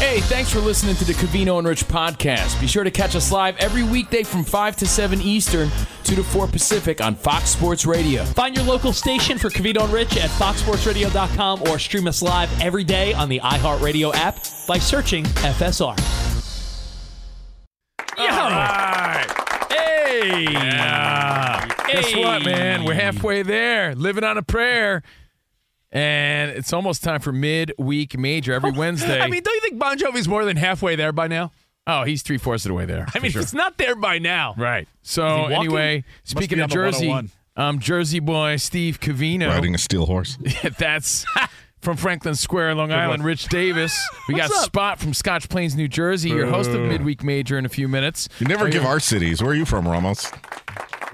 Hey, thanks for listening to the Covino and Rich podcast. Be sure to catch us live every weekday from 5 to 7 Eastern, 2 to 4 Pacific on Fox Sports Radio. Find your local station for Covino and Rich at foxsportsradio.com or stream us live every day on the iHeartRadio app by searching FSR. All right. Hey! Yeah. Guess what, man? We're halfway there, living on a prayer. And it's almost time for midweek major every Wednesday. I mean, don't you think Bon Jovi's more than halfway there by now? oh, he's three fourths of the way there. I mean, for sure. it's not there by now. Right. So Is he walking? anyway, speaking of Jersey, um, Jersey boy Steve Covino. Riding a steel horse. That's from Franklin Square, Long Island. Rich Davis. We got up? Spot from Scotch Plains, New Jersey. Your host of Midweek Major in a few minutes. You never Are give our cities. Where are you from, Ramos?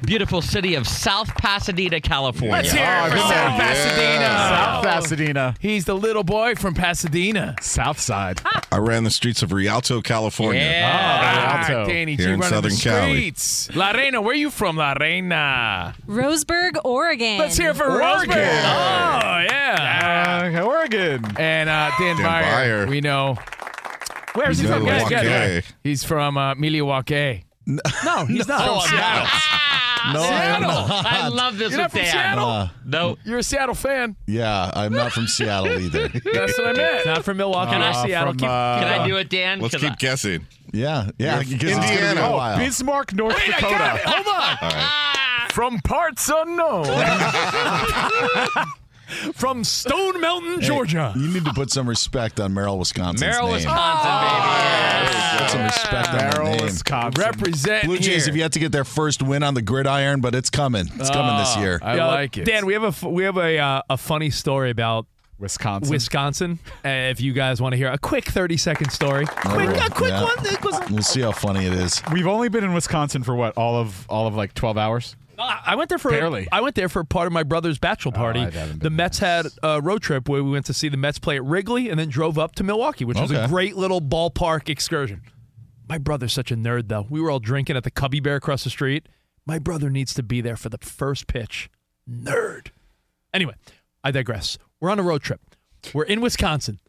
Beautiful city of South Pasadena, California. Let's hear it for good South one. Pasadena. South Pasadena, He's the little boy from Pasadena. South Side. I ran the streets of Rialto, California. Yeah. Ah, Rialto. Danny Here G in running the Southern Cali. streets. La Reina, where are you from, La Reina? Roseburg, Oregon. Let's hear it for Oregon. Roseburg. Oh, yeah. Uh, Oregon. And uh, Dan, Dan Byer, Byer. we know. Where's he from? Guys, guys, Milwaukee. He's from uh, Milwaukee. No, he's not. Oh, from Seattle. No, I not. I love this You're not with from Dan. Seattle? Uh, No. You're a Seattle fan. yeah, I'm not from Seattle either. That's what I meant. Not from Milwaukee Uh, or Seattle. from, Keep- uh, Can I do it, Dan? Let's 'Cause keep I- guessing. Yeah, yeah. You're because it's gonna be Indiana. Oh. Bismarck, North Wait, Dakota. Hold on. All right. From parts unknown. From Stone Mountain, Georgia. You need to put some respect on Merrill, Wisconsin. Merrill, name. Wisconsin, baby. Put some respect on that Merrill, name. Wisconsin. Represent Blue Jays here. have yet to get their first win on the gridiron, but it's coming. It's coming this year. I Yeah, like it. Dan, we have a f- we have a uh, a funny story about Wisconsin. Wisconsin. Uh, if you guys want to hear a quick thirty second story, quick, a quick Yeah. one. We'll see how funny it is. We've only been in Wisconsin for what? All of all of like 12 hours? I went there for Barely. I went there for part of my brother's bachelor oh, party. I haven't the Mets had a road trip where we went to see the Mets play at Wrigley and then drove up to Milwaukee, which was a great little ballpark excursion. My brother's such a nerd, though. We were all drinking at the Cubby Bear across the street. My brother needs to be there for the first pitch. Nerd. Anyway, I digress. We're on a road trip. We're in Wisconsin,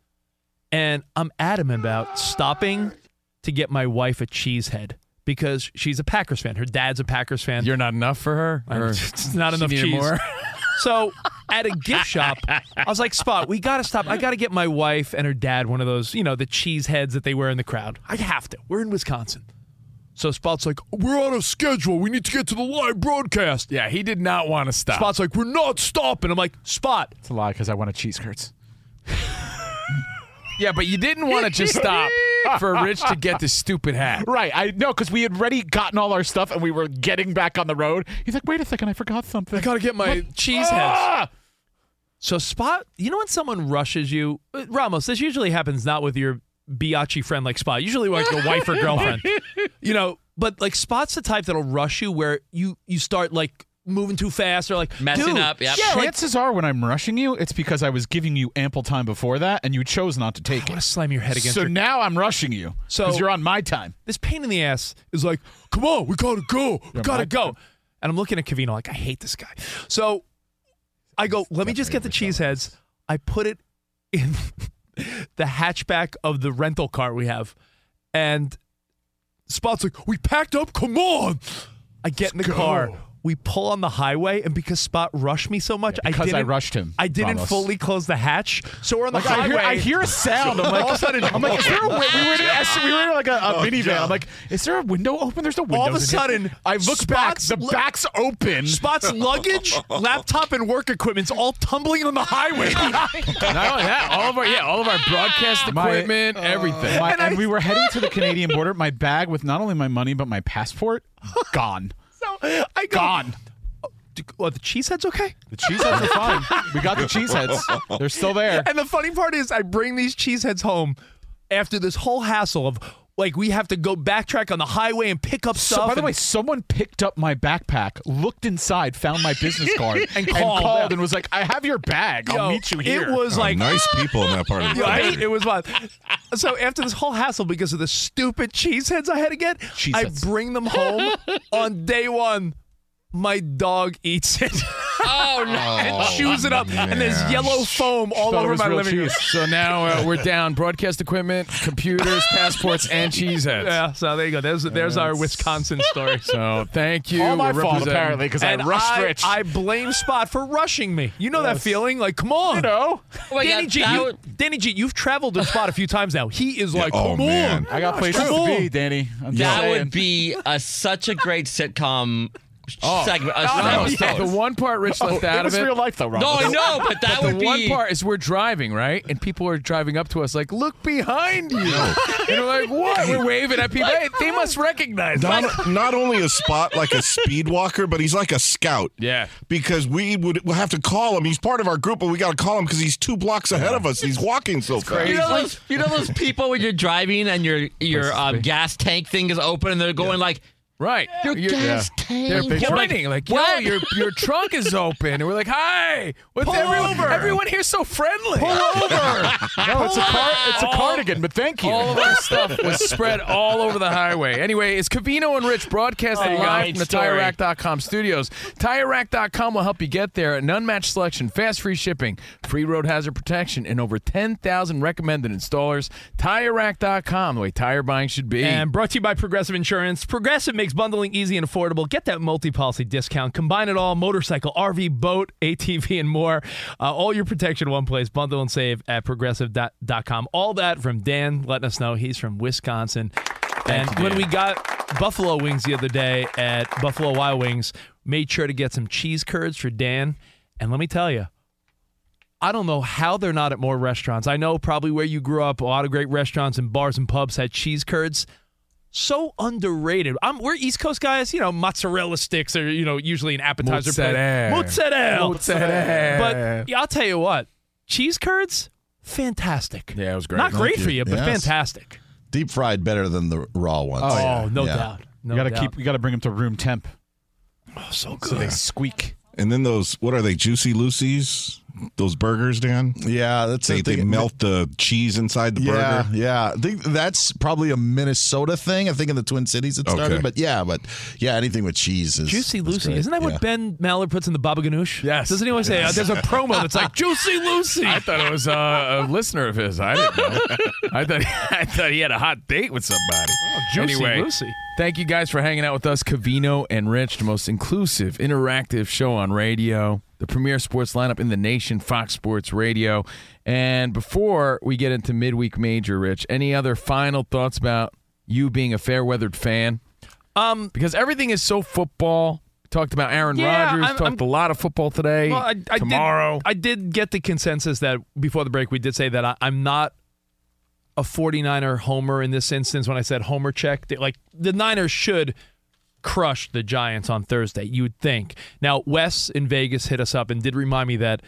and I'm adamant about stopping to get my wife a cheesehead because she's a Packers fan. Her dad's a Packers fan. You're not enough for her? It's not enough cheese. more? So at a gift shop, I was like, Spot, we got to stop. I got to get my wife and her dad one of those, you know, the cheese heads that they wear in the crowd. I have to. We're in Wisconsin. So Spot's like, we're on a schedule. We need to get to the live broadcast. Yeah, he did not want to stop. Spot's like, we're not stopping. I'm like, Spot. It's a lie because I wanted cheese curds. Yeah, but you didn't want to just stop for Rich to get the stupid hat. Right. I know because we had already gotten all our stuff and we were getting back on the road. He's like, wait a second, I forgot something. I got to get my cheese heads. So Spot, you know when someone rushes you, uh, Ramos, this usually happens not with your biatchy friend like Spot, usually like your wife or girlfriend. You know, but like Spot's the type that'll rush you where you you start like moving too fast or like Messing dude, up, yep. Yeah, like, Chances are, when I'm rushing you, it's because I was giving you ample time before that, and you chose not to take it. I want it. to slam your head against So your now I'm rushing you So- you're on my time. this pain in the ass is like, come on, we gotta go, we gotta go. And I'm looking at Covino like, I hate this guy. So I go, let me just get the cheese heads. I put it in the hatchback of the rental car we have, and Spot's like, we packed up. Come on. I get in the car. We pull on the highway, and because Spot rushed me so much, I because I didn't rushed him, I didn't Ramos. fully close the hatch, so we're on the Like I highway. hear, I hear a sound. I'm like, all of a sudden, I'm like, is there a wi- we were in, a, we were in like a, a oh, minivan. I'm like, is there a window open? There's no window. All of a sudden, I look back. The lo- back's open. Spot's luggage, laptop, and work equipment's all tumbling on the highway. Not only that, all of our yeah, all of our broadcast My- equipment, uh, everything. My- And and I- we were heading to the Canadian border. My bag with not only my money but my passport gone. So I go, Gone. Well, the cheeseheads okay? The cheese heads are fine. We got the cheeseheads. They're still there. And the funny part is, I bring these cheeseheads home after this whole hassle of like we have to go backtrack on the highway and pick up So, stuff. by the and- way, someone picked up my backpack, looked inside, found my business card, And and, called. called, and was like, "I have your bag. I'll meet you here." It was Oh, like nice people in that part of the Right? It was fun. So after this whole hassle because of the stupid cheese heads I had to get, Cheese I heads. bring them home on day one. My dog eats it Oh no! and chews it up, and there's yellow foam all thought it over was my real living room. cheese. So now uh, we're down broadcast equipment, computers, passports, and cheese heads. Yeah, so there you go. There's there's our Wisconsin story. So thank you. all my We're fault representing- apparently because I And rushed I, Rich. I blame Spot for rushing me. You know that feeling? Like, come on. you know, Oh my Danny God, G, that you, would- Danny G, you've traveled with Spot a few times now. He is like, oh, come man. on. I got places Come to on. be, Danny. I'm just that saying. would be a, such a great sitcom segment. a No, show. The one part Rich left Oh, out it was of it. real life though, Rob. No, I know, but that the would one be. part is we're driving, right? And people are driving up to us like, look behind you. and we're like, what? We're waving at people. Hey, they must recognize us. Not, not only a spot like a speed walker, but he's like a scout. Yeah. Because we would we'll have to call him. He's part of our group, but we got to call him because he's two blocks ahead of us. He's walking so fast. You know those, you know those people when you're driving and your your um, gas tank thing is open and they're going like, Right. Your You're- gas They're pointing like, yo, your your trunk is open. And we're like, hi. What's Pull everyone, over. everyone here's so friendly. Pull over. no, it's a car. It's a cardigan, but thank you. All of our stuff was spread all over the highway. Anyway, it's Covino and Rich broadcasting Oh, live from the story. TireRack.com studios. TireRack.com will help you get there. An unmatched selection, fast free shipping, free road hazard protection, and over 10,000 recommended installers. TireRack.com, the way tire buying should be. And brought to you by Progressive Insurance. Progressive makes bundling easy and affordable. Get that multi policy discount. Combine it all motorcycle, RV, boat, ATV, and more. Uh, all your protection in one place. Bundle and save at progressive.com. All that from Dan letting us know he's from Wisconsin. And when we got Buffalo wings the other day at Buffalo Wild Wings, made sure to get some cheese curds for Dan. And let me tell you, I don't know how they're not at more restaurants. I know probably where you grew up, a lot of great restaurants and bars and pubs had cheese curds. So underrated. I'm, we're East Coast guys, you know, mozzarella sticks are, you know, usually an appetizer. Mozzarella. Mozzarella. Mozzarella. But yeah, I'll tell you what, cheese curds, fantastic. Yeah, it was great. Not Thank great you. for you, but Yes. fantastic. Deep fried better than the raw ones. Oh, oh no Yeah. doubt. No you gotta doubt. keep. You gotta bring them to room temp Oh, so good. so they squeak. And then those, what are they, Juicy Lucy's? Those burgers, Dan? Yeah, that's They, the they melt the cheese inside the Yeah, burger. yeah. I think that's probably a Minnesota thing. I think in the Twin Cities it started. Okay. But yeah, but yeah, anything with cheese is Juicy Lucy. great. Isn't that what Yeah. Ben Maller puts in the Baba Ganoush? Yes. Doesn't he always say, uh, there's a promo that's like, Juicy Lucy? I thought it was uh, a listener of his. I didn't know. I thought I thought he had a hot date with somebody. Oh, Juicy anyway, Lucy. thank you guys for hanging out with us, Covino and Rich, the most inclusive, interactive show on radio, the premier sports lineup in the nation, Fox Sports Radio. And before we get into midweek major, Rich, any other final thoughts about you being a fair weathered fan? Um, Because everything is so football. Talked about Aaron Yeah, Rodgers. I'm- talked I'm- a lot of football today. Well, I, I tomorrow. Did, I did get the consensus that before the break, we did say that I, I'm not a 49er homer in this instance when I said homer check. They- Like, the Niners should crush the Giants on Thursday, you would think. Now, Wes in Vegas hit us up and did remind me that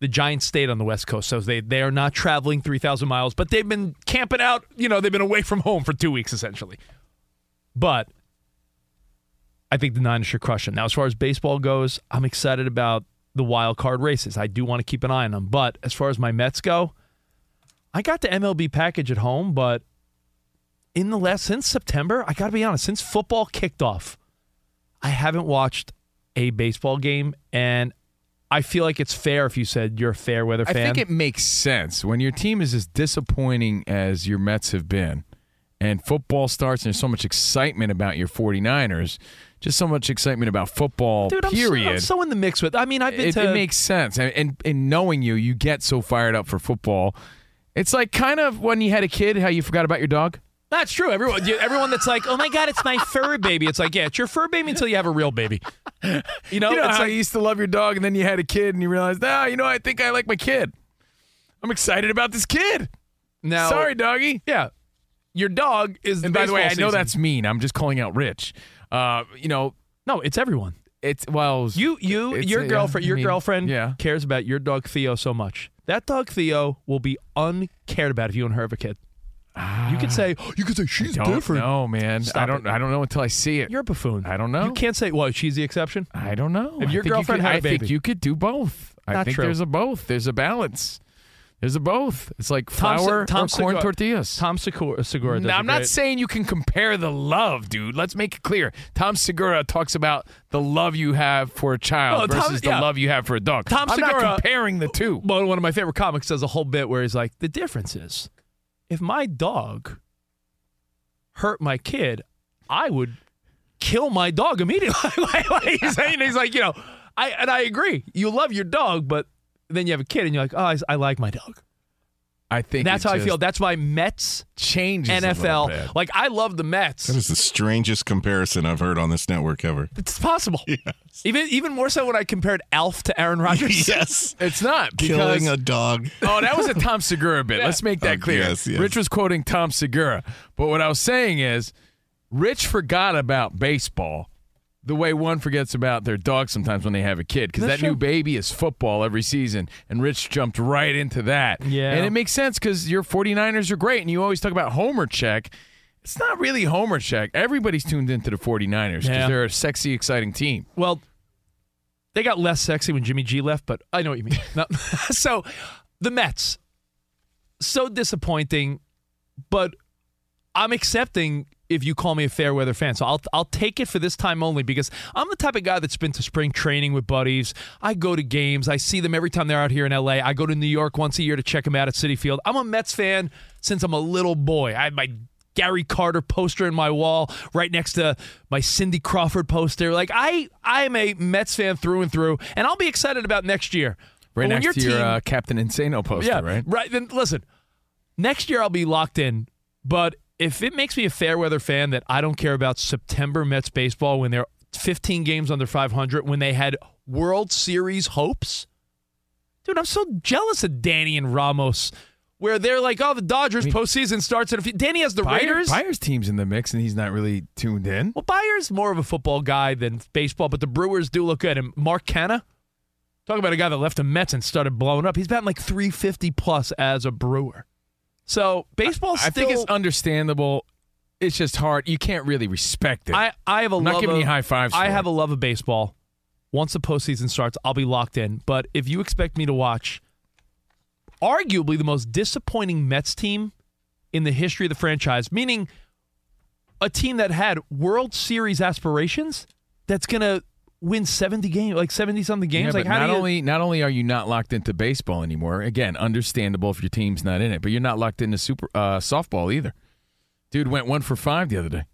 the Giants stayed on the West Coast, so they, they are not traveling 3,000 miles, but they've been camping out. You know, they've been away from home for two weeks, essentially. But I think the Niners should crush them. Now, as far as baseball goes, I'm excited about the wild card races. I do want to keep an eye on them. But as far as my Mets go, I got the MLB package at home, but in the last since September, I got to be honest, since football kicked off, I haven't watched a baseball game, and I feel like it's fair if you said you're a fair weather fan. I think it makes sense when your team is as disappointing as your Mets have been, and football starts, and there's so much excitement about your 49ers, just so much excitement about football. Dude, I'm so, period. I'm so in the mix with. I mean, I've been it, to. it makes sense, and, and and knowing you, you get so fired up for football. It's like kind of when you had a kid, how you forgot about your dog. That's true. Everyone, everyone that's like, "Oh my god, it's my fur baby." It's like, yeah, it's your fur baby until you have a real baby. You know, You know it's how like, you used to love your dog, and then you had a kid, and you realized, ah, you know, I think I like my kid. I'm excited about this kid. now. Sorry, doggy. yeah, your dog is. And by the way, I know that's mean. I'm just calling out Rich. Uh, you know, no, it's everyone. it's well, You, you, your yeah, girlfriend, I your mean, girlfriend, yeah. cares about your dog Theo so much. That dog Theo will be uncared about if you and her have a kid. You could ah. say, you could say she's don't different. No, man. Stop I don't. it. I don't know until I see it. You're a buffoon. I don't know. You can't say, well, she's the exception. I don't know. If I your think you girlfriend could- had a I think you could do both. I think true. there's a both. There's a balance. There's a both. It's like Tom flour Tom or corn Segura- tortillas. Tom Segura, Segura does No, a I'm not saying you can compare the love, dude. Let's make it clear. Tom Segura talks about the love you have for a child Oh, Tom- versus the yeah. love you have for a dog. Tom I'm not Segura- comparing the two. Well, one of my favorite comics does a whole bit where he's like, the difference is if my dog hurt my kid, I would kill my dog immediately. like, like he's saying, he's like, you know, I and I agree. You love your dog, but then you have a kid and you're like, oh, I, I like my dog. I think That's how I feel. That's why Mets, changes NFL, like I love the Mets. That is the strangest comparison I've heard on this network ever. It's possible. Even even more so when I compared Alf to Aaron Rodgers. yes. It's not because Killing a dog. Oh, that was a Tom Segura bit. Let's make that Oh, clear. yes, yes. Rich was quoting Tom Segura. But what I was saying is, Rich forgot about baseball the way one forgets about their dog sometimes when they have a kid because that That's new baby is football every season. And Rich jumped right into that. Yeah. And it makes sense because your 49ers are great. And you always talk about Homer check. It's not really Homer check. Everybody's tuned into the 49ers because Yeah. they're a sexy, exciting team. Well, they got less sexy when Jimmy G left, but I know what you mean. No. so the Mets, so disappointing, but I'm accepting if you call me a fair weather fan. So I'll I'll take it for this time only because I'm the type of guy that's been to spring training with buddies. I go to games. I see them every time they're out here in LA. I go to New York once a year to check them out at Citi Field. I'm a Mets fan since I'm a little boy. I have my Gary Carter poster in my wall right next to my Cindy Crawford poster. Like I I am a Mets fan through and through, and I'll be excited about next year. Right next your to your team- uh, Captain Insano poster, yeah, right? Right. Then listen, next year I'll be locked in. But if it makes me a fair weather fan that I don't care about September Mets baseball when they're 15 games under 500, when they had World Series hopes, dude, I'm so jealous of Danny and Ramos. Where they're like, oh, the Dodgers postseason starts at a few. Danny has the Bayer- Raiders. Bayer's team's in the mix, and he's not really tuned in. Well, Bayer's more of a football guy than baseball, but the Brewers do look good. And Mark Canha, talk about a guy that left the Mets and started blowing up. He's batting like 350 plus as a Brewer. So baseball's I still. think it's understandable. It's just hard. You can't really respect it. I, I have a I'm not giving of, you high fives I have it. a love of baseball. Once the postseason starts, I'll be locked in. But if you expect me to watch arguably the most disappointing Mets team in the history of the franchise, meaning a team that had World Series aspirations, that's gonna win seventy games, like seventy something Yeah, games. like how not do you? only not only are you not locked into baseball anymore. Again, understandable if your team's not in it, but you're not locked into super uh, softball either. Dude went one for five the other day.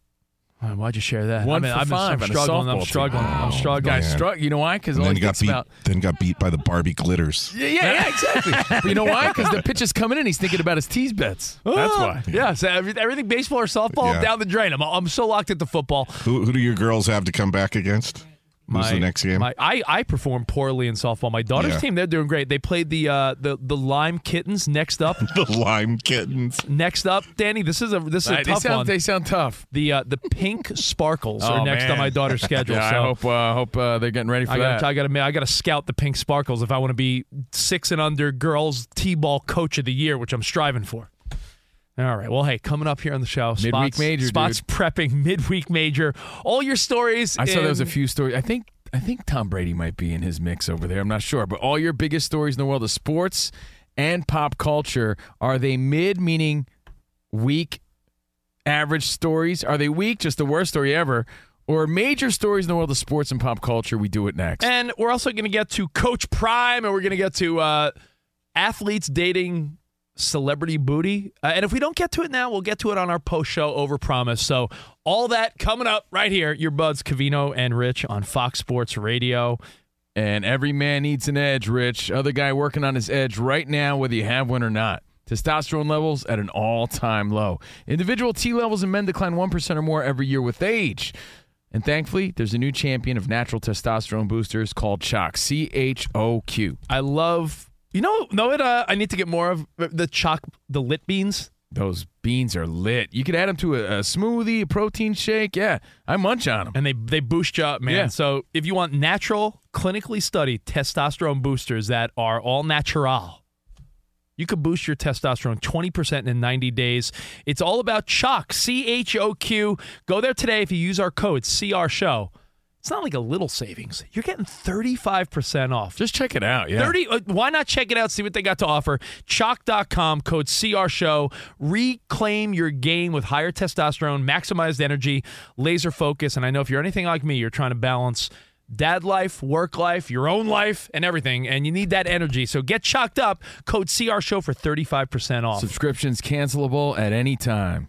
Oh, why'd you share that? One I mean, for I'm, five I'm struggling. I'm struggling. team. I'm struggling. Guy man. struck. You know why? Because then he got beat. about. Then got beat by the Barbie glitters. Yeah, yeah, yeah, exactly. but you know why? Because the pitch is coming in. He's thinking about his tease bets. That's Ah, why. Yeah, so every, everything baseball or softball Yeah. down the drain. I'm, I'm so locked into football. Who, who do your girls have to come back against? Who's the next game? My, I I perform poorly in softball. My daughter's Yeah. team, they're doing great. They played the uh, the the Lime Kittens next up. the Lime Kittens. next up, Danny. This is a this is a Right, they tough sound one. they sound tough. the uh, the Pink Sparkles Oh, are next man. on my daughter's schedule. Yeah, so I hope uh, hope uh, they're getting ready for I that. got I got to I got to scout the Pink Sparkles if I want to be six and under girls t-ball coach of the year, which I'm striving for. All right. Well, hey, coming up here on the show, Midweek Spots, major, Spots dude. prepping midweek major. All your stories. I saw there was a few stories. I think I think Tom Brady might be in his mix over there. I'm not sure, but all your biggest stories in the world of sports and pop culture are they mid, meaning weak, average stories? Are they weak, just the worst story ever, or major stories in the world of sports and pop culture? We do it next. And we're also going to get to Coach Prime, and we're going to get to uh, athletes dating celebrity booty. Uh, and if we don't get to it now, we'll get to it on our post show over promise. So all that coming up right here. Your buds, Covino and Rich on Fox Sports Radio. And every man needs an edge, Rich. Other guy working on his edge right now, whether you have one or not. Testosterone levels at an all time low. Individual T levels in men decline 1% or more every year with age. And thankfully, there's a new champion of natural testosterone boosters called Choq, C H O Q. I love, you know, know what uh, I need to get more of? The Choq, the lit beans. Those beans are lit. You could add them to a, a smoothie, a protein shake. Yeah, I munch on them. and they they boost you up, man. Yeah. So if you want natural, clinically studied testosterone boosters that are all natural, you could boost your testosterone 20% in 90 days. It's all about Choq, C H O Q. Go there today if you use our code CR Show. It's not like a little savings. You're getting 35% off. Just check it out. Yeah. 30 uh, why not check it out see what they got to offer choq.com code cr show reclaim your game with higher testosterone maximized energy laser focus and i know if you're anything like me you're trying to balance dad life work life your own life and everything and you need that energy so get chalked up code cr show for 35% off Subscriptions cancelable at any time.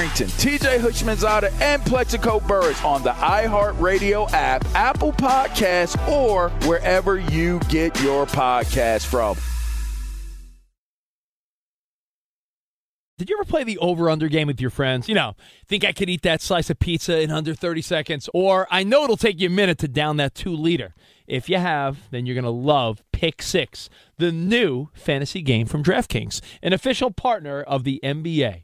Arrington, TJ Houshmandzadeh, and Plaxico Burress on the iHeartRadio app, Apple Podcasts, or wherever you get your podcast from. Did you ever play the over under game with your friends? You know, think I could eat that slice of pizza in under 30 seconds? Or I know it'll take you a minute to down that two liter. If you have, then you're going to love Pick Six, the new fantasy game from DraftKings, an official partner of the NBA.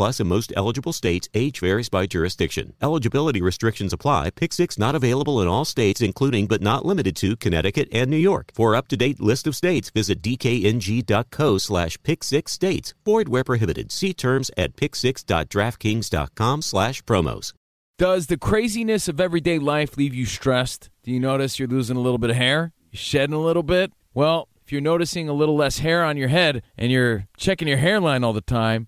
in most eligible states. Age varies by jurisdiction. Eligibility restrictions apply. Pick Six not available in all states, including but not limited to Connecticut and New York. For up to date list of states, visit dkng.co slash pick six states. Void where prohibited. See terms at pick6.draftkings.com slash promos. Does the craziness of everyday life leave you stressed? Do you notice you're losing a little bit of hair? You're shedding a little bit? Well, if you're noticing a little less hair on your head and you're checking your hairline all the time,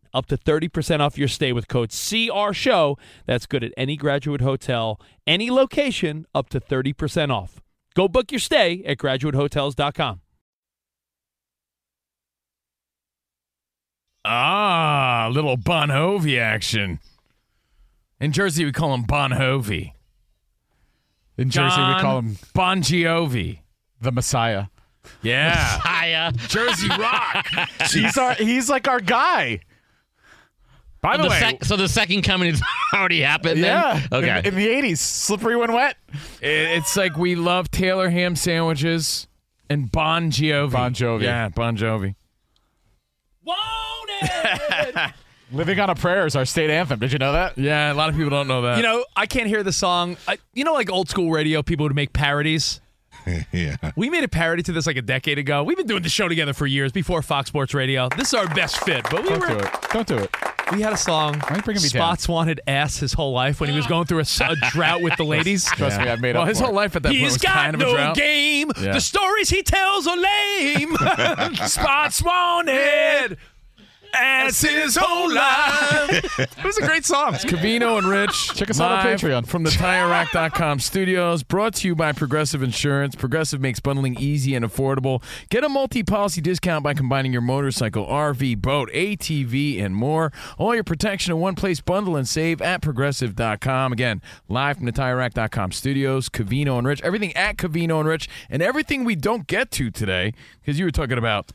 up to 30% off your stay with code CR Show. That's good at any graduate hotel, any location, up to 30% off. Go book your stay at graduatehotels.com. Ah, little Bon Jovi action. In Jersey, we call him Bon Jovi. In Jersey, we call him Bon Jovi. the Messiah. Yeah. Hiya. Jersey Rock. He's our, he's like our guy. By the The way, sec- so the second coming has already happened. then? Yeah. Okay. In, in the '80s, slippery when wet. it- it's like we love Taylor ham sandwiches and Bon Jovi. Bon Jovi. Yeah, Bon Jovi. Living on a Prayer is our state anthem. Did you know that? Yeah, a lot of people don't know that. You know, I can't hear the song. I, you know, like old school radio, people would make parodies. yeah. We made a parody to this like a decade ago. We've been doing the show together for years before Fox Sports Radio. This is our best fit, but we Don't were do it. Don't do it. We had a song. Why are you bringing me down? Spots wanted ass his whole life when he was going through a drought with the ladies. Trust me, I've made well, up his whole it. life at that point He's was got kind of a no drought. game. Yeah. The stories he tells are lame. Spots wanted. As his whole life. it was a great song. It's Covino and Rich. Check us out on Patreon. From the TireRack.com studios. Brought to you by Progressive Insurance. Progressive makes bundling easy and affordable. Get a multi policy discount by combining your motorcycle, RV, boat, ATV, and more. All your protection in one place. Bundle and save at Progressive.com. Again, live from the TireRack.com studios. Covino and Rich. Everything at Covino and Rich. And everything we don't get to today, because you were talking about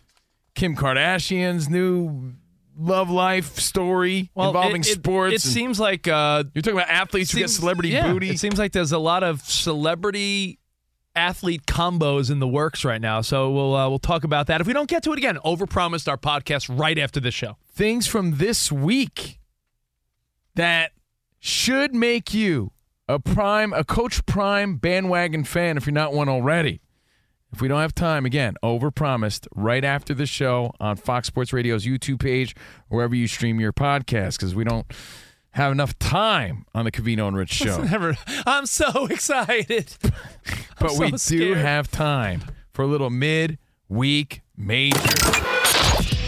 Kim Kardashian's new love life story involving it, it- sports. It, seems like uh, you're talking about athletes who get seems- celebrity yeah, booty. It seems like there's a lot of celebrity athlete combos in the works right now. So we'll uh, we'll talk about that. If we don't get to it again, overpromised our podcast right after the show. Things from this week that should make you a prime, a Coach Prime bandwagon fan if you're not one already. If we don't have time, again, overpromised right after the show on Fox Sports Radio's YouTube page, wherever you stream your podcast, because we don't have enough time on the Covino and Rich show. Never. I'm so excited. but so we do have time for a little mid-week major.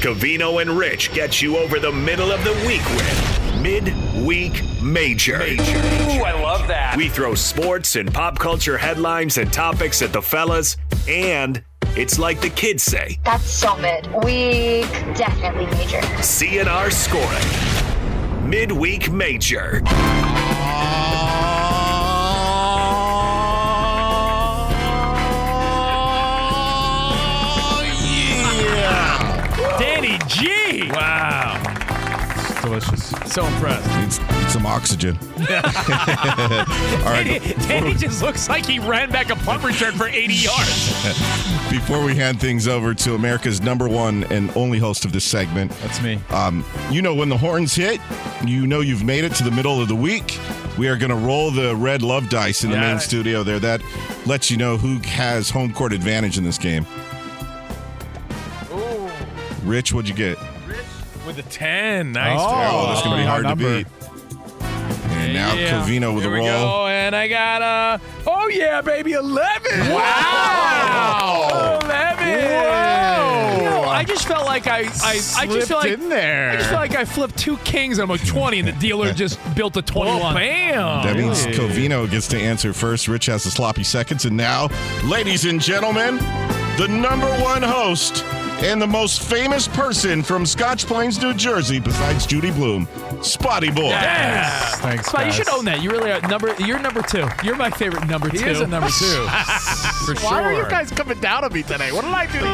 Covino and Rich get you over the middle of the week with Midweek Major. Ooh, I love that. We throw sports and pop culture headlines and topics at the fellas, and it's like the kids say That's so mid. We definitely major. CNR scoring. Midweek Major. Oh, yeah, Danny G. Wow. Delicious. So impressed. Needs, needs some oxygen. All right. Danny, Danny just looks like he ran back a punt return for 80 yards. Before we hand things over to America's number one and only host of this segment, That's me. um, you know when the horns hit, you know you've made it to the middle of the week. We are going to roll the red love dice in the Yeah. main studio there. That lets you know who has home court advantage in this game. Rich, what'd you get? With a 10. Nice. Oh, roll. that's going to be hard to number. beat. And now Yeah. Covino with Here a roll. go, and I got a. Oh yeah, baby, eleven! Wow, eleven! You know, I just felt like I, I, I just Slipped like in there. I just feel like I flipped two kings and I'm a 20, and the dealer just built a 21. Oh, bam! That means Hey. Covino gets to answer first. Rich has the sloppy seconds. And now, ladies and gentlemen, the number one host And the most famous person from Scotch Plains, New Jersey, besides Judy Blume, Spotty Boy. Yes. Thanks, Spot, you should own that. You really are number. You're number two. You're my favorite number He two. is a number two. For Why are you guys coming down on me today? What did I do to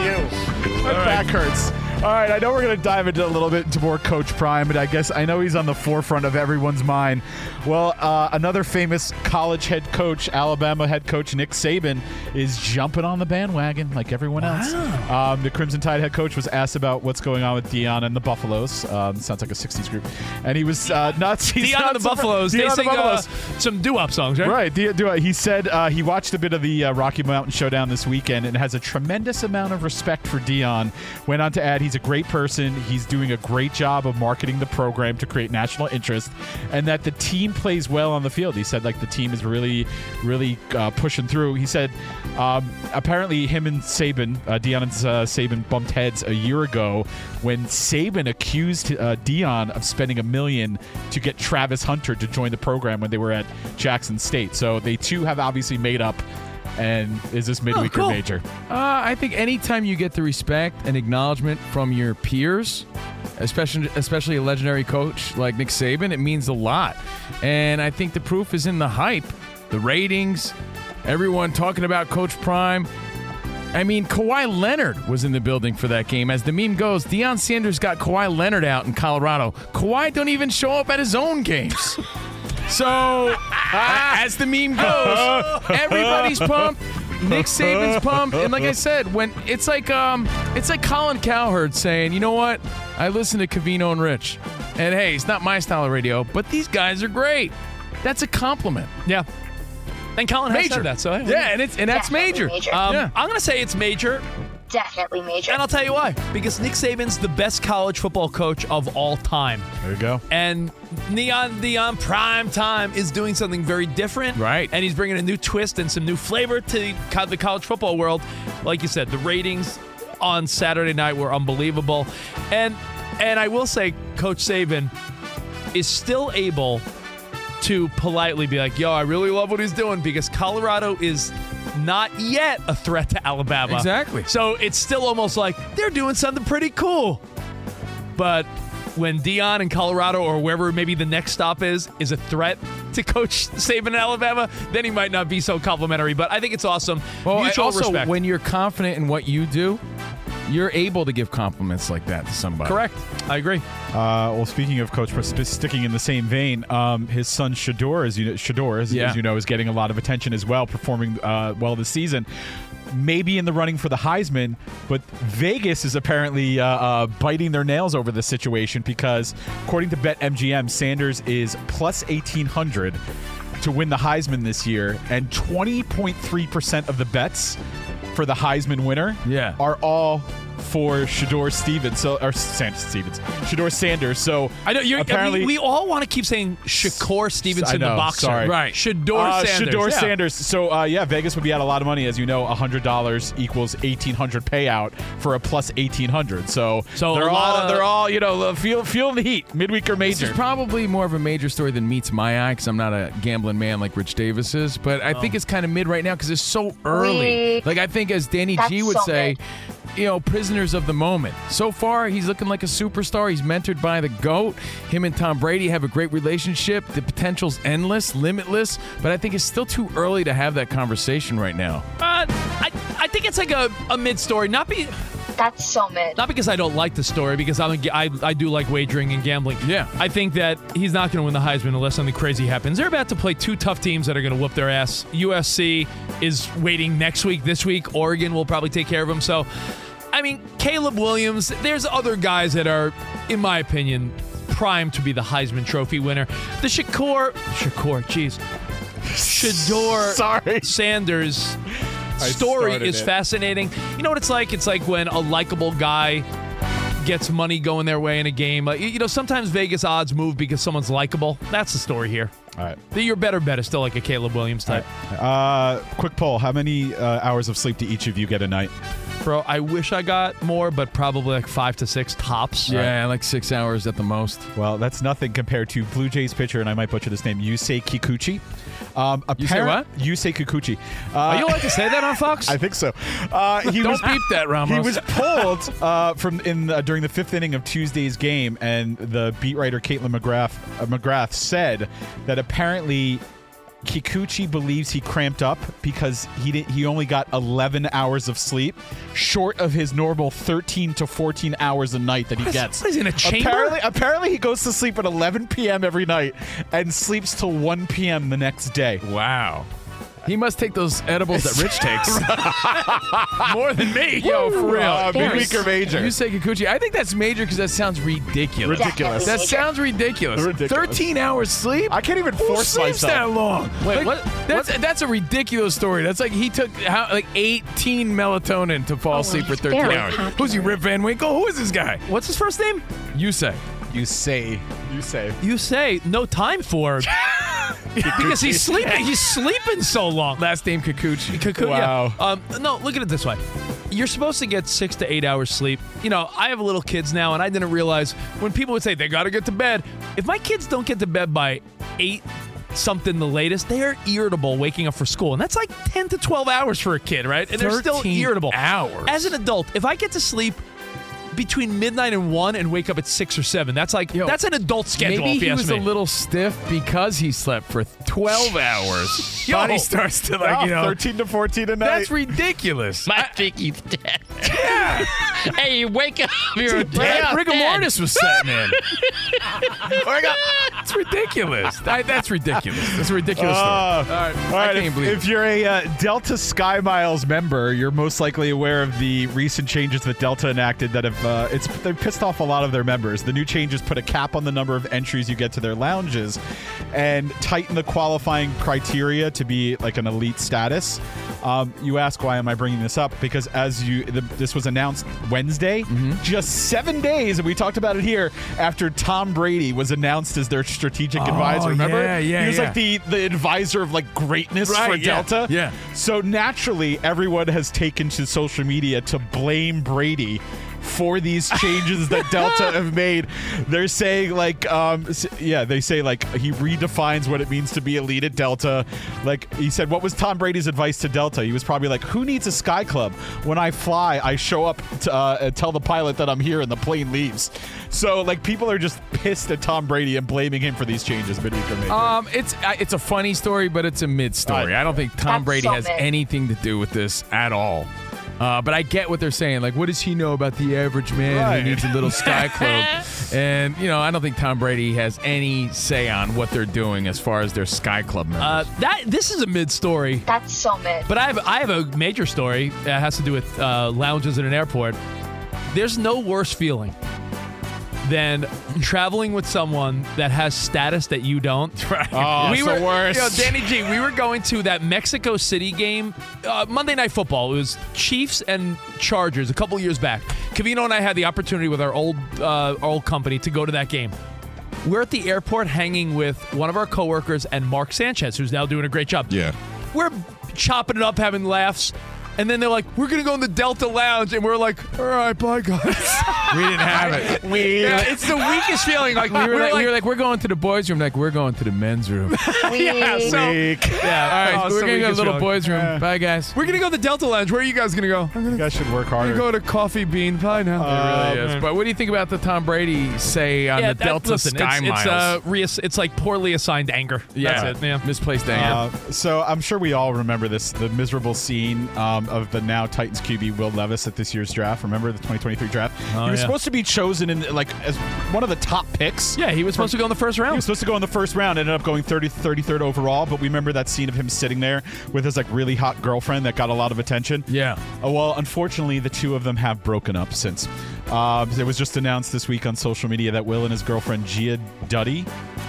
you? My back hurts. All right, I know we're going to dive into a little bit into more Coach Prime, but I guess I know he's on the forefront of everyone's mind. Well, uh, another famous college head coach, Alabama head coach Nick Saban, is jumping on the bandwagon like everyone else. Um, the Crimson Tide head coach was asked about what's going on with Deion and the Buffaloes. Um, sounds like a '60s group, and he was uh, nuts. He's Dion and the Buffaloes. Dion they sing uh, Buffaloes. some doo-wop songs, right? Right. Do, he said uh, he watched a bit of the uh, Rocky Mountain Showdown this weekend and has a tremendous amount of respect for Deion. Went on to add he's a great person. He's doing a great job of marketing the program to create national interest, and that the team plays well on the field. He said like the team is really, really uh, pushing through. He said um, apparently him and Saban, uh, Deion and uh, Saban bumped heads a year ago when Saban accused uh, Deion of spending a million to get Travis Hunter to join the program when they were at Jackson State. So they too have obviously made up. And is this midweek cool. or major? Uh, I think anytime you get the respect and acknowledgement from your peers, especially especially a legendary coach like Nick Saban, it means a lot. And I think the proof is in the hype, the ratings, everyone talking about Coach Prime. I mean, Kawhi Leonard was in the building for that game. As the meme goes, Deion Sanders got Kawhi Leonard out in Colorado. Kawhi don't even show up at his own games. So, as the meme goes, everybody's pumped. Nick Saban's pumped, and like I said, when it's like um, it's like Colin Cowherd saying, "You know what? I listen to Covino and Rich, and hey, it's not my style of radio, but these guys are great." That's a compliment. Yeah. And Colin has Major. said that, so. Yeah, and it's and that's major. Um, Yeah. I'm going to say it's major, Definitely major. and I'll tell you why. Because Nick Saban's the best college football coach of all time. There you go. And Neon Deion Prime Time is doing something very different. Right. And he's bringing a new twist and some new flavor to the college football world. Like you said, the ratings on Saturday night were unbelievable. And and I will say Coach Saban is still able to politely be like, "Yo, I really love what he's doing because Colorado is not yet a threat to Alabama." Exactly. So it's still almost like they're doing something pretty cool. But when Deion in Colorado or wherever maybe the next stop is is a threat to Coach Saban in Alabama, then he might not be so complimentary. But I think it's awesome. Well, Mutual also, respect. when you're confident in what you do, you're able to give compliments like that to somebody. Correct. I agree. Uh, well, speaking of Coach, Pr- sticking in the same vein, um, his son Shedeur, as you know, Shedeur, as, Yeah. as you know, is getting a lot of attention as well, performing uh, well this season. Maybe in the running for the Heisman, but Vegas is apparently uh, uh, biting their nails over this situation because, according to BetMGM, Sanders is plus eighteen hundred to win the Heisman this year, and twenty point three percent of the bets for the Heisman winner Yeah. are all for Shedeur Stevens, so or Sanders Stevens, Shedeur Sanders. So I know you're. apparently we, we all want to keep saying Shakur Stevenson, know, the boxer, sorry. Right. Shedeur uh, Sanders. Shedeur yeah. Sanders. So uh, yeah, Vegas would be out a lot of money, as you know. hundred dollars equals eighteen hundred payout for a plus eighteen hundred. So, So they're all of- they're all you know feel feeling the heat midweek or This is major. probably more of a major story than meets my eye because I'm not a gambling man like Rich Davis is. But I Oh. think it's kind of mid right now because it's so early. Weak. Like I think, as Danny G would so say, mid. You know, prisoners of the moment. So far, he's looking like a superstar. He's mentored by the GOAT. Him and Tom Brady have a great relationship. The potential's endless, limitless. But I think it's still too early to have that conversation right now. Uh, I, I think it's like a, a mid story, not be That's so mid. not because I don't like the story, because I'm a, I I do like wagering and gambling. Yeah. I think that he's not going to win the Heisman unless something crazy happens. They're about to play two tough teams that are going to whoop their ass. USC is waiting next week. This week, Oregon will probably take care of them. So, I mean, Caleb Williams. There's other guys that are, in my opinion, primed to be the Heisman Trophy winner. The Shakur, Shakur, jeez, Shedeur Sorry. Sanders I story is it. fascinating. You know what it's like? It's like when a likable guy gets money going their way in a game. Like, you know, sometimes Vegas odds move because someone's likable. That's the story here. All right. The your better bet is still like a Caleb Williams type. Uh, quick poll: How many uh, hours of sleep do each of you get a night? Bro, I wish I got more, but probably like five to six tops. Yeah, like six hours at the most. Well, that's nothing compared to Blue Jays pitcher, and I might butcher this name, Yusei Kikuchi. Um, You say apparent- what? Yusei Kikuchi. Uh, Are you allowed to say that on Fox? I think so. Uh, he Don't was beep that, Ramos. He was pulled uh, from in uh, during the fifth inning of Tuesday's game, and the beat writer Kaitlyn McGrath uh, McGrath said that apparently. Kikuchi believes he cramped up because he didn't, he only got 11 hours of sleep, short of his normal 13 to 14 hours a night that he What is- gets. what is in a chamber? Apparently, apparently he goes to sleep at 11 p.m. every night and sleeps till 1 p.m. the next day. Wow. He must take those edibles that Rich takes. More than me. Yo, for real. Uh, You midweek or major? You say Kikuchi. I think that's major because that sounds ridiculous. Ridiculous. That sounds ridiculous. Ridiculous. 13 hours sleep? I can't even Who force sleeps myself. that long? Wait, Like, what- That's that's a ridiculous story. That's like he took how, like 18 melatonin to fall asleep for 13 hours. popular. Who's he, Rip Van Winkle? Who is this guy? What's his first name? You say. You say, you say. You say no time for because he's sleeping. He's sleeping so long. Last name Kikuchi. Cuckoo, Wow. Yeah. Um, no, look at it this way. You're supposed to get six to eight hours sleep. You know, I have little kids now, and I didn't realize when people would say they got to get to bed. If my kids don't get to bed by eight something the latest, they are irritable waking up for school, and that's like ten to twelve hours for a kid, right? And they're still irritable. hours. As an adult, if I get to sleep between midnight and one and wake up at six or seven, that's like Yo, that's an adult schedule. Maybe if you he ask was me. a little stiff because he slept for 12 hours. Yo. Body starts to like, you know. 13 to 14 a night. That's ridiculous. My think he's dead. hey, you wake up, you're dead. Yeah, rigor dead. mortis was setting in. It's ridiculous. That- that's ridiculous. That's a ridiculous story. Uh, All right, all right, I can't if, believe if you're a uh, Delta Sky Miles member, you're most likely aware of the recent changes that Delta enacted that have uh, it's they've pissed off a lot of their members. The new changes put a cap on the number of entries you get to their lounges, and tighten the qualifying criteria to be like an elite status. Um, you ask why am I bringing this up? Because as you the, this was announced Wednesday, Mm-hmm. just seven days, and we talked about it here after Tom Brady was announced as their strategic advisor. Remember? Oh, yeah, yeah, he was yeah. like the the advisor of like greatness Right, for yeah, Delta. yeah. So naturally, everyone has taken to social media to blame Brady for these changes that Delta have made. They're saying like, um, yeah, they say like he redefines what it means to be elite at Delta. Like he said, what was Tom Brady's advice to Delta? He was probably like, who needs a Sky Club? When I fly, I show up to uh, and tell the pilot that I'm here, and the plane leaves. So like people are just pissed at Tom Brady and blaming him for these changes midweek or major. Um, it's uh, it's a funny story, but it's a mid story. I- I don't think Tom That's Brady so has mid. anything to do with this at all. Uh, but I get what they're saying. Like, what does he know about the average man Right. who needs a little sky club? And you know, I don't think Tom Brady has any say on what they're doing as far as their sky club members. Uh, that this is a mid story. That's so mid. But I have I have a major story that has to do with uh, lounges at an airport. There's no worse feeling than traveling with someone that has status that you don't. Oh, we it's were, the worst. Yo, Danny G, we were going to that Mexico City game, uh, Monday Night Football. It was Chiefs and Chargers a couple years back. Covino and I had the opportunity with our old uh, our old company to go to that game. We're at the airport hanging with one of our coworkers and Mark Sanchez, who's now doing a great job. Yeah. We're chopping it up, having laughs. And then they're like, we're going to go in the Delta Lounge. And we're like, all right, bye, guys. we didn't have it. we yeah, it's the weakest feeling. Like, We were, we're like, like, we were like, we're going to the boys' room. Like, we're going to the men's room. yeah, so, Weak. yeah. All right, oh, we're so gonna go to the little feeling. boys' room. Yeah. Bye, guys. We're going to go to the Delta Lounge. Where are you guys going to go? I'm You guys should work going harder. to go to Coffee Bean. Bye now. It really is. But what do you think about the Tom Brady say on yeah, the that- Delta listen, Sky it's, Miles? It's, uh, reass- it's like poorly assigned anger. yeah, That's it. Yeah. misplaced anger. Uh, so I'm sure we all remember this the miserable scene um, of the now Titans QB Will Levis at this year's draft. Remember the 2023 draft? Oh, he was yeah. supposed to be chosen in like as one of the top picks. Yeah, he was supposed to go in the first round. He was supposed to go in the first round, ended up going 30, 33rd overall. But we remember that scene of him sitting there with his like really hot girlfriend that got a lot of attention. yeah. Uh, well, unfortunately, the two of them have broken up since. Uh, it was just announced this week on social media that Will and his girlfriend Gia Duddy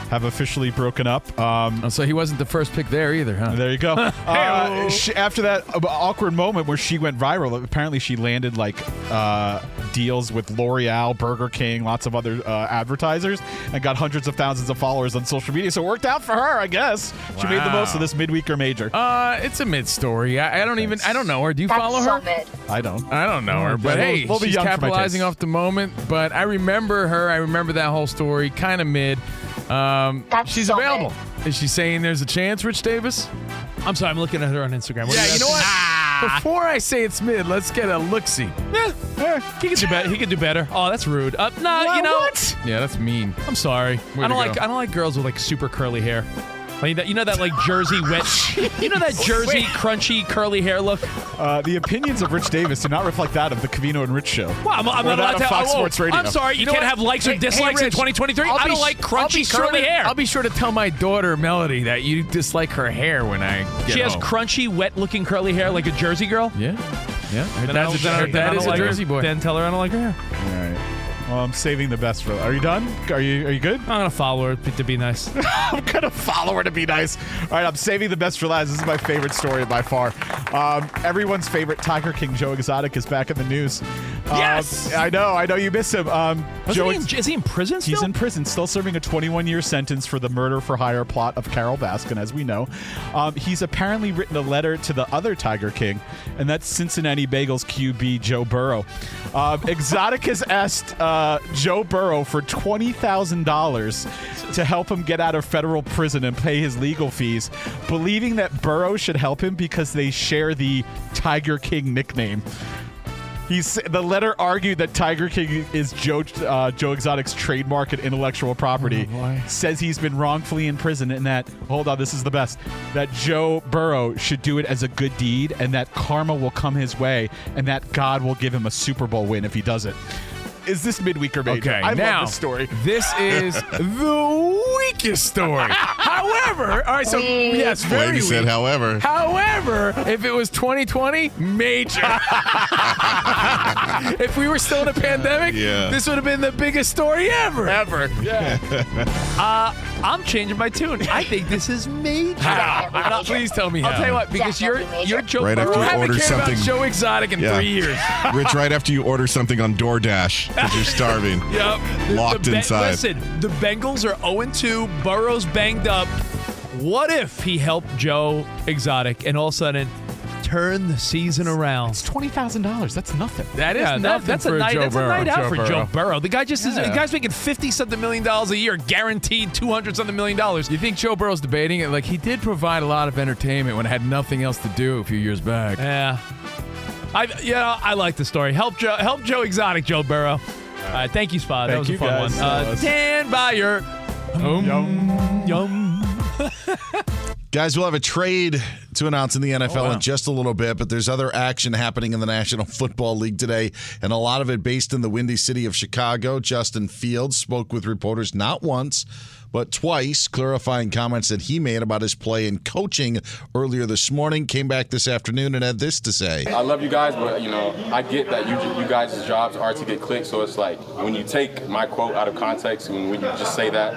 have officially broken up. Um, Oh, so he wasn't the first pick there either, huh? there you go. uh, after that uh, awkward moment where she went viral, apparently she landed like uh, deals with L'Oreal, Burger King, lots of other uh, advertisers, and got hundreds of thousands of followers on social media. So it worked out for her, I guess. She made the most of Wow. this midweek or major. Uh, it's a mid story. I, I don't even. I don't know her. Do you That's follow her? mid. I don't. I don't know her, but Yeah, hey, we'll- we'll be she's young for my capitalizing off the moment. But I remember her. I remember that whole story. Kind of mid. Um, That's she's so available. Is she saying there's a chance, Rich Davis? I'm sorry, I'm looking at her on Instagram. What yeah, do you know what? Ah. Before I say it's mid, let's get a look see. Eh, he could do better. He could do better. Oh, that's rude. Uh, nah, you know what? Yeah, that's mean. I'm sorry. Way I don't like. I don't like girls with like super curly hair. Like that, you know that like Jersey wet. you know that Jersey crunchy curly hair look. Uh, the opinions of Rich Davis do not reflect that of the Covino and Rich show. Well, I'm, I'm not allowed to. Fox oh, Sports Radio. I'm sorry, you, know can't what? have likes or Hey, hey, dislikes in 2023. I'll I don't sh- like crunchy sure curly to- hair. I'll be sure to tell my daughter Melody that you dislike her hair when I get she has home. crunchy, wet-looking curly hair like a Jersey girl. Yeah, yeah. Her Then dad's a, her then I dad is a like her. Jersey boy. Then tell her I don't like her hair. All right. Well, I'm saving the best for. Are you done? Are you Are you good? I'm gonna follow her to be nice. I'm gonna follow her to be nice. All right, I'm saving the best for last. This is my favorite story by far. Um, everyone's favorite Tiger King, Joe Exotic, is back in the news. Um, Yes! I know. I know you miss him. Um, Joe he in, is he in prison still? He's in prison, still serving a 21 year sentence for the murder for hire plot of Carole Baskin, as we know. Um, he's apparently written a letter to the other Tiger King, and that's Cincinnati Bengals QB Joe Burrow. Um, Exotic has asked uh, Joe Burrow for $20,000 to help him get out of federal prison and pay his legal fees, believing that Burrow should help him because they share the Tiger King nickname. He's the letter argued that Tiger King is Joe uh, Joe Exotic's trademark and intellectual property. says he's been wrongfully in prison, and that hold on, this is the best. That Joe Burrow should do it as a good deed, and that karma will come his way, and that God will give him a Super Bowl win if he does it. Is this midweek or major? Okay, I now love this story. This is the weakest story. However, all right, so yes, very Lady weak. said, however. However, if it was 2020, major. if we were still in a pandemic, Yeah. this would have been the biggest story ever. Ever. Yeah. Uh, I'm changing my tune. I think this is major. How? Please tell me I'll how. tell you what, because you're Definitely you're. Joe Right Burrow. after I you haven't order about something. Joe Exotic in Yeah. three years. Rich, right after you order something on DoorDash because you're starving. Yep. Locked the, inside. Listen, the Bengals are 0 2. Burrow's banged up. What if he helped Joe Exotic and all of a sudden turn the season around? It's twenty thousand dollars. That's nothing. That is Yeah, that- nothing that's a night. Joe that's Burrow. a night out Joe for Burrow. Joe Burrow. The guy just is. Yeah. The guy's making fifty something million dollars a year, guaranteed two hundred something million dollars. You think Joe Burrow's debating it? Like he did provide a lot of entertainment when I had nothing else to do a few years back. Yeah, I yeah I like the story. Help Joe. Help Joe Exotic. Joe Burrow. All right, thank you, Spot. that Thank was you, a fun guys. one. That Uh, was- Dan Beyer. Yum. Yum. Guys, we'll have a trade to announce in the oh, NFL in just a little bit, but there's other action happening in the National Football League today, and a lot of it based in the windy city of Chicago. Justin Fields spoke with reporters not once, but twice, clarifying comments that he made about his play and coaching earlier this morning. Came back this afternoon and had this to say. I love you guys, but you know, I get that you you guys' jobs are to get clicks. So it's like when you take my quote out of context, and when you just say that,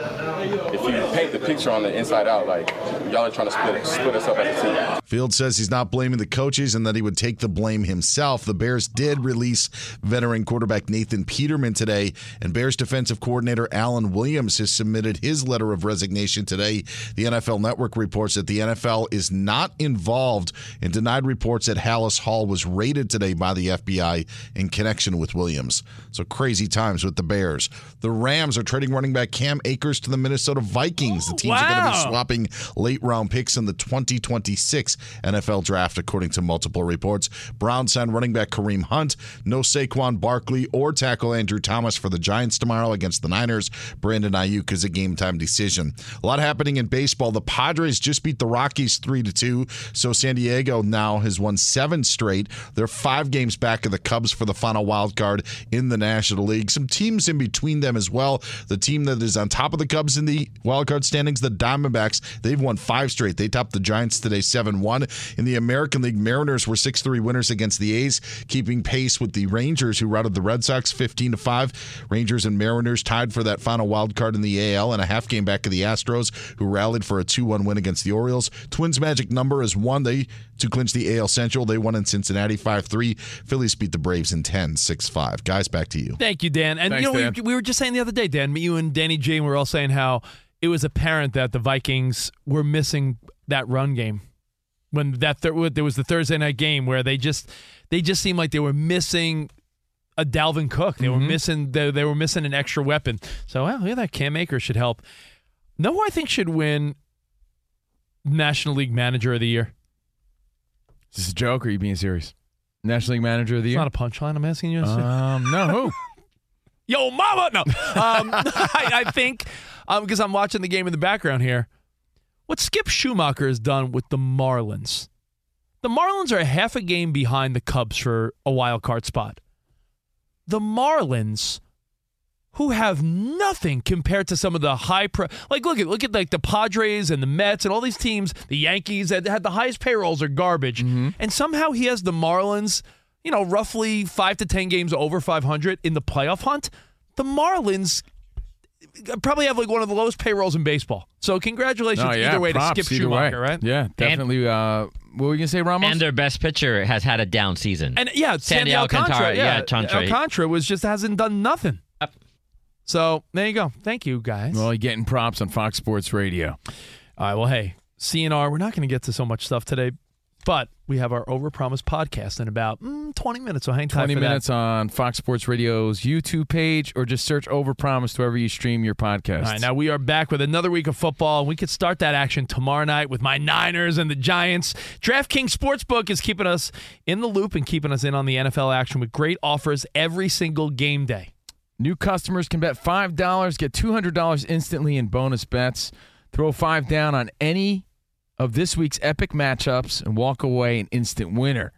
if you paint the picture on the inside out, like y'all are trying to split split us up as a team. Field says he's not blaming the coaches and that he would take the blame himself. The Bears did release veteran quarterback Nathan Peterman today, and Bears defensive coordinator Alan Williams has submitted his letter of resignation today. The NFL Network reports that the NFL is not involved and denied reports that Halas Hall was raided today by the FBI in connection with Williams. So crazy times with the Bears. The Rams are trading running back Cam Akers to the Minnesota Vikings. The teams are going to be swapping late round picks in the 2026 NFL draft, according to multiple reports. Browns signed running back Kareem Hunt, no Saquon Barkley or tackle Andrew Thomas for the Giants tomorrow against the Niners. Brandon Aiyuk is a game time decision. A lot happening in baseball. The Padres just beat the Rockies 3 to 2, so San Diego now has won seven straight. They're five games back of the Cubs for the final wild card in the National League. Some teams in between them as well. The team that is on top of the Cubs in the wild card standings, the Diamondbacks, they've won five straight. They topped the Giants today 7 1. In the American League, Mariners were 6 3 winners against the A's, keeping pace with the Rangers, who routed the Red Sox 15 to 5. Rangers and Mariners tied for that final wild card in the AL and a half game back of the Astros, who rallied for a 2 1 win against the Orioles. Twins' magic number is one. They to clinch the AL Central. They won in Cincinnati 5 3. Phillies beat the Braves in 10 6 5. Guys, back to you. Thank you, Dan. And Thanks, you know, Dan. We, we were just saying the other day, Dan, you and Danny G were all saying how it was apparent that the Vikings were missing that run game when that thir- there was the Thursday night game where they just they just seemed like they were missing a Dalvin Cook. They were Mhm. missing they, they were missing an extra weapon. So well, yeah, that Cam Akers should help. Know who I think should win National League Manager of the Year? Is this a joke or are you being serious? National League Manager of the It's Year? not a punchline. I'm asking you. Um, no, who? Yo, mama. No. Um, I, I think because I'm watching the game in the background here. What Skip Schumaker has done with the Marlins. The Marlins are a half a game behind the Cubs for a wild card spot. The Marlins, who have nothing compared to some of the high pro, like look at look at like the Padres and the Mets and all these teams, the Yankees that had the highest payrolls are garbage, and somehow he has the Marlins, you know, roughly five to ten games over 500 in the playoff hunt. The Marlins probably have like one of the lowest payrolls in baseball. So congratulations Oh, yeah, either way props to Skip either way. Right? Yeah, definitely. uh, what were you gonna say, Ramos? And their best pitcher has had a down season. And yeah, Sandy Sandy Alcantara. Alcantara. Yeah, Yeah, Alcantara. Alcantara was just hasn't done nothing. So there you go. Thank you guys. well, you're getting props on Fox Sports Radio. All right. Well, hey, CNR. We're not going to get to so much stuff today, but we have our Overpromise podcast in about mm, 20 minutes. So hang tight 20 for minutes that. on Fox Sports Radio's YouTube page, or just search Overpromised wherever you stream your podcast. All right, now we are back with another week of football, and we could start that action tomorrow night with my Niners and the Giants. DraftKings Sportsbook is keeping us in the loop and keeping us in on the NFL action with great offers every single game day. New customers can bet $5, get $200 instantly in bonus bets. Throw five down on any of this week's epic matchups and walk away an instant winner.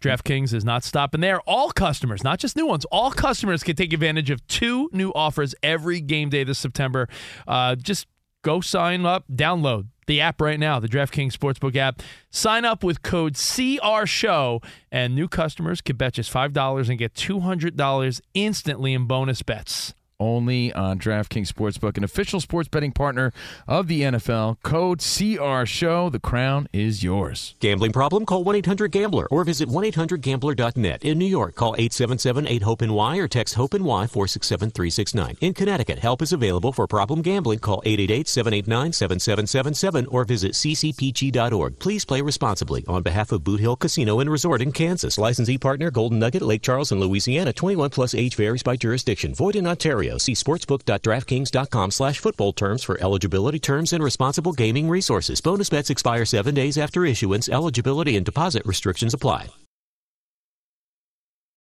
DraftKings is not stopping there. All customers, not just new ones, all customers can take advantage of two new offers every game day this September. Uh, just go sign up, download the app right now, the DraftKings Sportsbook app. Sign up with code CRSHOW, and new customers can bet just $5 and get $200 instantly in bonus bets. Only on DraftKings Sportsbook, an official sports betting partner of the NFL. Code CR Show. The crown is yours. Gambling problem? Call 1-800-GAMBLER or visit 1-800-GAMBLER.net. In New York, call 877-8-HOPE-NY or text HOPE-NY 467-369. In Connecticut, help is available for problem gambling. Call 888-789-7777 or visit ccpg.org. Please play responsibly. On behalf of Boot Hill Casino and Resort in Kansas, licensee partner Golden Nugget, Lake Charles, and Louisiana. 21 plus age varies by jurisdiction. Void in Ontario. See sportsbook.draftkings.com slash football terms for eligibility terms and responsible gaming resources. Bonus bets expire seven days after issuance. Eligibility and deposit restrictions apply.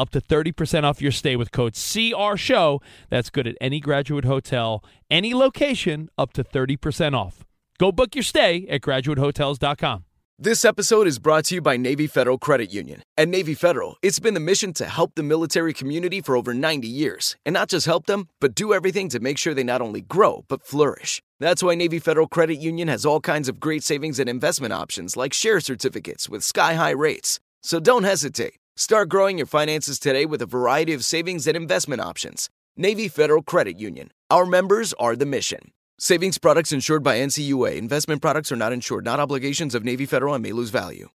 up to 30% off your stay with code CR Show. That's good at any graduate hotel, any location, up to 30% off. Go book your stay at graduatehotels.com. This episode is brought to you by Navy Federal Credit Union. At Navy Federal, it's been the mission to help the military community for over 90 years. And not just help them, but do everything to make sure they not only grow, but flourish. That's why Navy Federal Credit Union has all kinds of great savings and investment options like share certificates with sky high rates. So don't hesitate. Start growing your finances today with a variety of savings and investment options. Navy Federal Credit Union. Our members are the mission. Savings products insured by NCUA. Investment products are not insured, not obligations of Navy Federal and may lose value.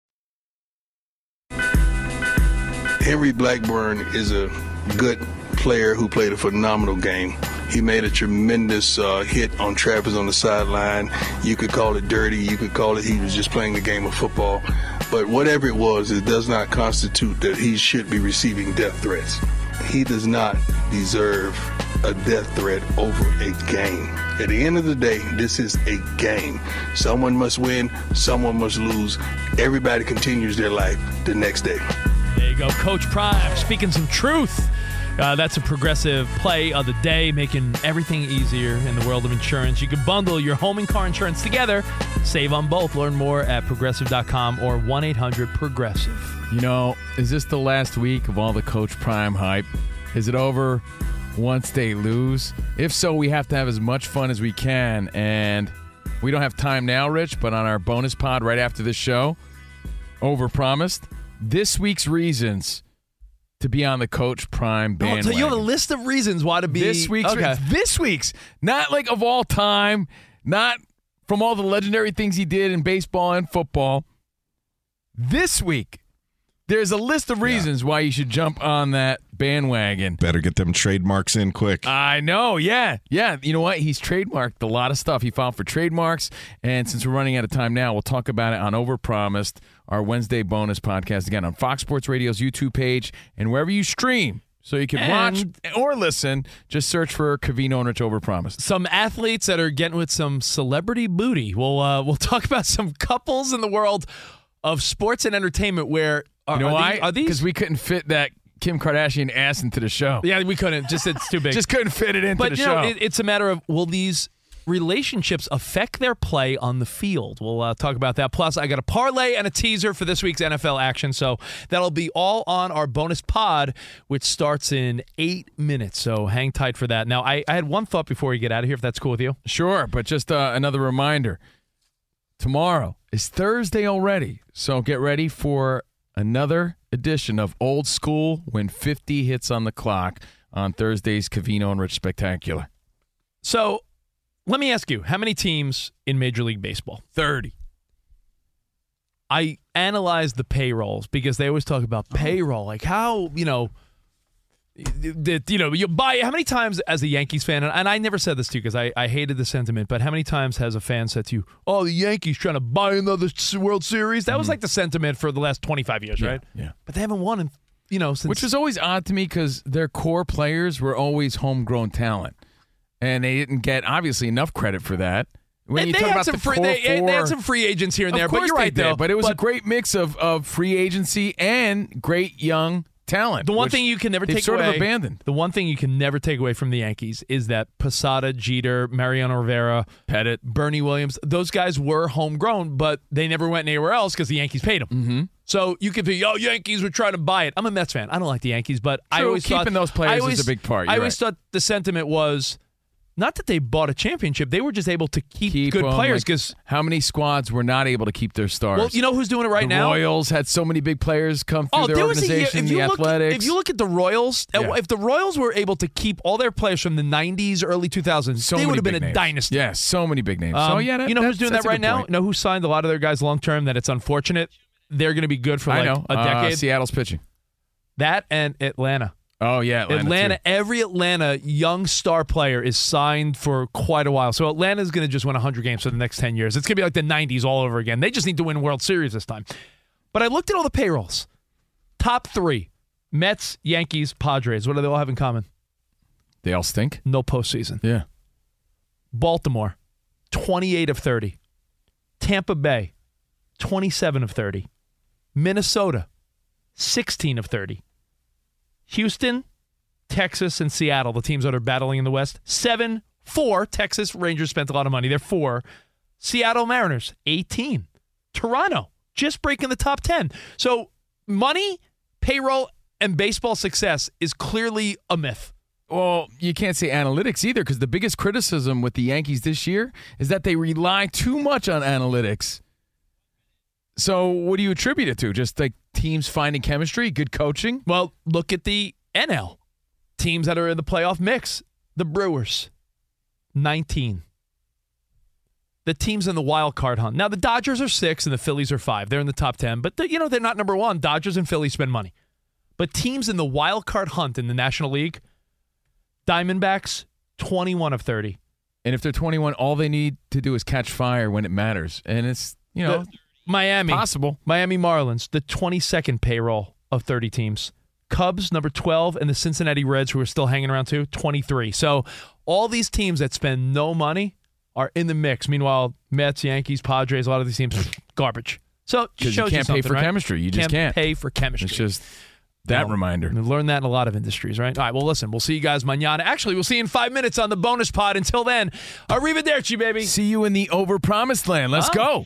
Henry Blackburn is a good player who played a phenomenal game. He made a tremendous uh, hit on Travis on the sideline. You could call it dirty. You could call it he was just playing the game of football. But whatever it was, it does not constitute that he should be receiving death threats. he does not deserve a death threat over a game. At the end of the day, this is a game. Someone must win, someone must lose. Everybody continues their life the next day. There you go, Coach Prime speaking some truth. Uh, that's a progressive play of the day, making everything easier in the world of insurance. You can bundle your home and car insurance together, save on both. Learn more at progressive.com or 1 800 Progressive. You know, is this the last week of all the Coach Prime hype? Is it over once they lose? If so, we have to have as much fun as we can. And we don't have time now, Rich, but on our bonus pod right after this show, overpromised, this week's reasons to be on the Coach Prime Oh, bandwagon. so you have a list of reasons why to be this week's okay. this week's not like of all time, not from all the legendary things he did in baseball and football. This week, there's a list of reasons why you should jump on that bandwagon. Better get them trademarks in quick. I know, yeah, yeah. You know what? He's trademarked a lot of stuff. He filed for trademarks, and since we're running out of time now, we'll talk about it on Overpromised, our Wednesday bonus podcast again on Fox Sports Radio's YouTube page and wherever you stream. So you can watch or listen. Just search for Covino and Rich Overpromised. some athletes that are getting with some celebrity booty. We'll uh, we'll talk about some couples in the world of sports and entertainment where are, You know are why? These, are these? Because we couldn't fit that Kim Kardashian ass into the show. yeah, we couldn't. Just it's too big. Just couldn't fit it into but the you show. know, it, it's a matter of will these relationships affect their play on the field? We'll uh, talk about that. Plus, I got a parlay and a teaser for this week's NFL action. So that'll be all on our bonus pod, which starts in eight minutes. So hang tight for that. Now, I, I had one thought before we get out of here, if that's cool with you. Sure, but just uh, another reminder. Tomorrow is Thursday already, so get ready for another edition of Old School when 50 hits on the clock on Thursday's Covino and Rich Spectacular. So let me ask you, how many teams in Major League Baseball? 30. I analyzed the payrolls because they always talk about uh-huh. payroll, like how you know that you know you buy how many times as a Yankees fan, and, I never said this to you because I, I hated the sentiment, but how many times has a fan said to you, "Oh, the Yankees trying to buy another World Series"? That was mm-hmm. like the sentiment for the last twenty five years, right? Yeah. But they haven't won in you know since Which was always odd to me because their core players were always homegrown talent. And they didn't get, obviously, enough credit for that. When you talk had about some the free- core they- they had some free agents here and there, but you're right, did, though. But it was a great mix of, of free agency and great young talent. The one thing you can never take sort away, of abandoned. The one thing you can never take away from the Yankees is that Posada, Jeter, Mariano Rivera, Pettitte, Bernie Williams, those guys were homegrown, but they never went anywhere else because the Yankees paid them. Mm-hmm. So you could be, oh, Yankees were trying to buy it. I'm a Mets fan. I don't like the Yankees, but I always keeping thought, those players I is always, a big part. I You're always right. thought the sentiment was not that they bought a championship; they were just able to keep, Keep good players like, because. how many squads were not able to keep their stars? well, you know who's doing it right now? the now? Royals had so many big players come through Oh, their there was a year. organization. If you the look, Athletics. if you look at the Royals, uh, Yeah. if the Royals were able to keep all their players from the '90s, early 2000s, so they would have been a names. dynasty. Yeah, so many big names. Um, so yeah, that, you know who's doing that right now? point. Know who signed a lot of their guys long term? That it's unfortunate they're going to be good for I like know a Uh, decade. Seattle's pitching. that and Atlanta. Oh yeah, Atlanta. too. every Atlanta young star player is signed for quite a while. So Atlanta's going to just win 100 games for the next 10 years. It's going to be like the 90s all over again. They just need to win World Series this time. But I looked at all the payrolls. Top three Mets, Yankees, Padres. What do they all have in common? They all stink. No postseason. Yeah. Baltimore, 28 of 30. Tampa Bay, 27 of 30. Minnesota, 16 of 30. Houston, Texas, and Seattle, the teams that are battling in the West, 7 4. Texas Rangers spent a lot of money. They're 4. Seattle Mariners, 18. Toronto, just breaking the top 10. So money, payroll, and baseball success is clearly a myth. Well, you can't say analytics either because the biggest criticism with the Yankees this year is that they rely too much on analytics. So, what do you attribute it to? Just like teams finding chemistry, good coaching? Well, look at the NL teams that are in the playoff mix. The Brewers, 19. The teams in the wild card hunt. Now, the Dodgers are six and the Phillies are five. They're in the top 10, but, you know, they're not number one. Dodgers and Phillies spend money. But teams in the wild card hunt in the National League, Diamondbacks, 21 of 30. And if they're 21, all they need to do is catch fire when it matters. And it's, you know, Miami. possible. Miami Marlins, the 22nd payroll of 30 teams. Cubs, number 12, and the Cincinnati Reds, who are still hanging around too, 23. So all these teams that spend no money are in the mix. Meanwhile, Mets, Yankees, Padres, a lot of these teams, are garbage. So Because you can't pay for right? chemistry. You just can't. pay for chemistry. It's just that reminder. We've learned that in a lot of industries, right? All right, well, listen, we'll see you guys mañana. Actually, we'll see you in five minutes on the bonus pod. Until then, arrivederci, baby. See you in the over promised land. Let's Oh. go.